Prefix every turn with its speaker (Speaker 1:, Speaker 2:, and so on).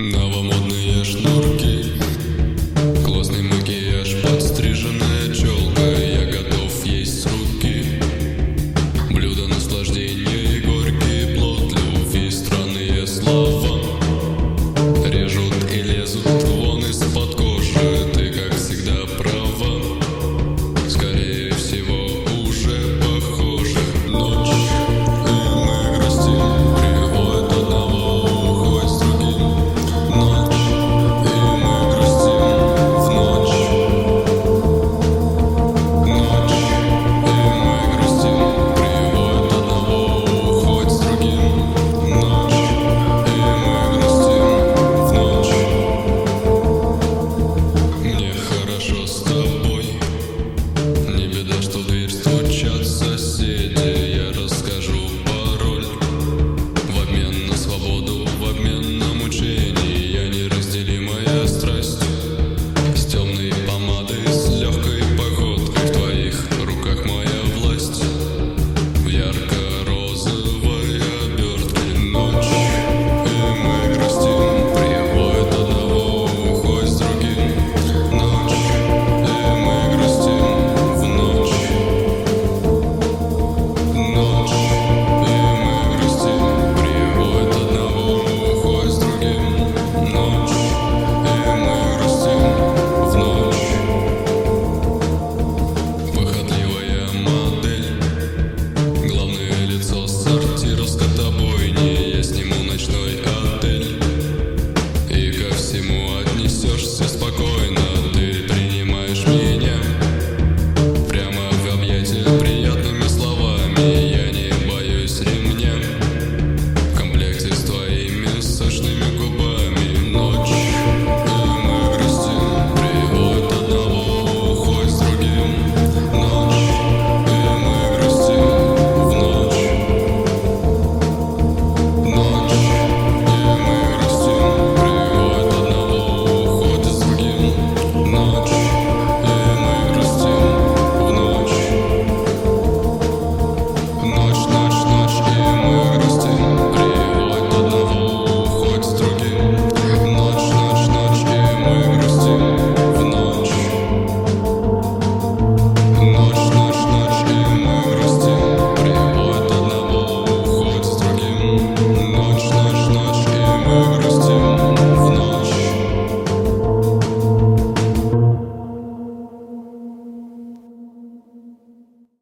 Speaker 1: Новомодные шнурки.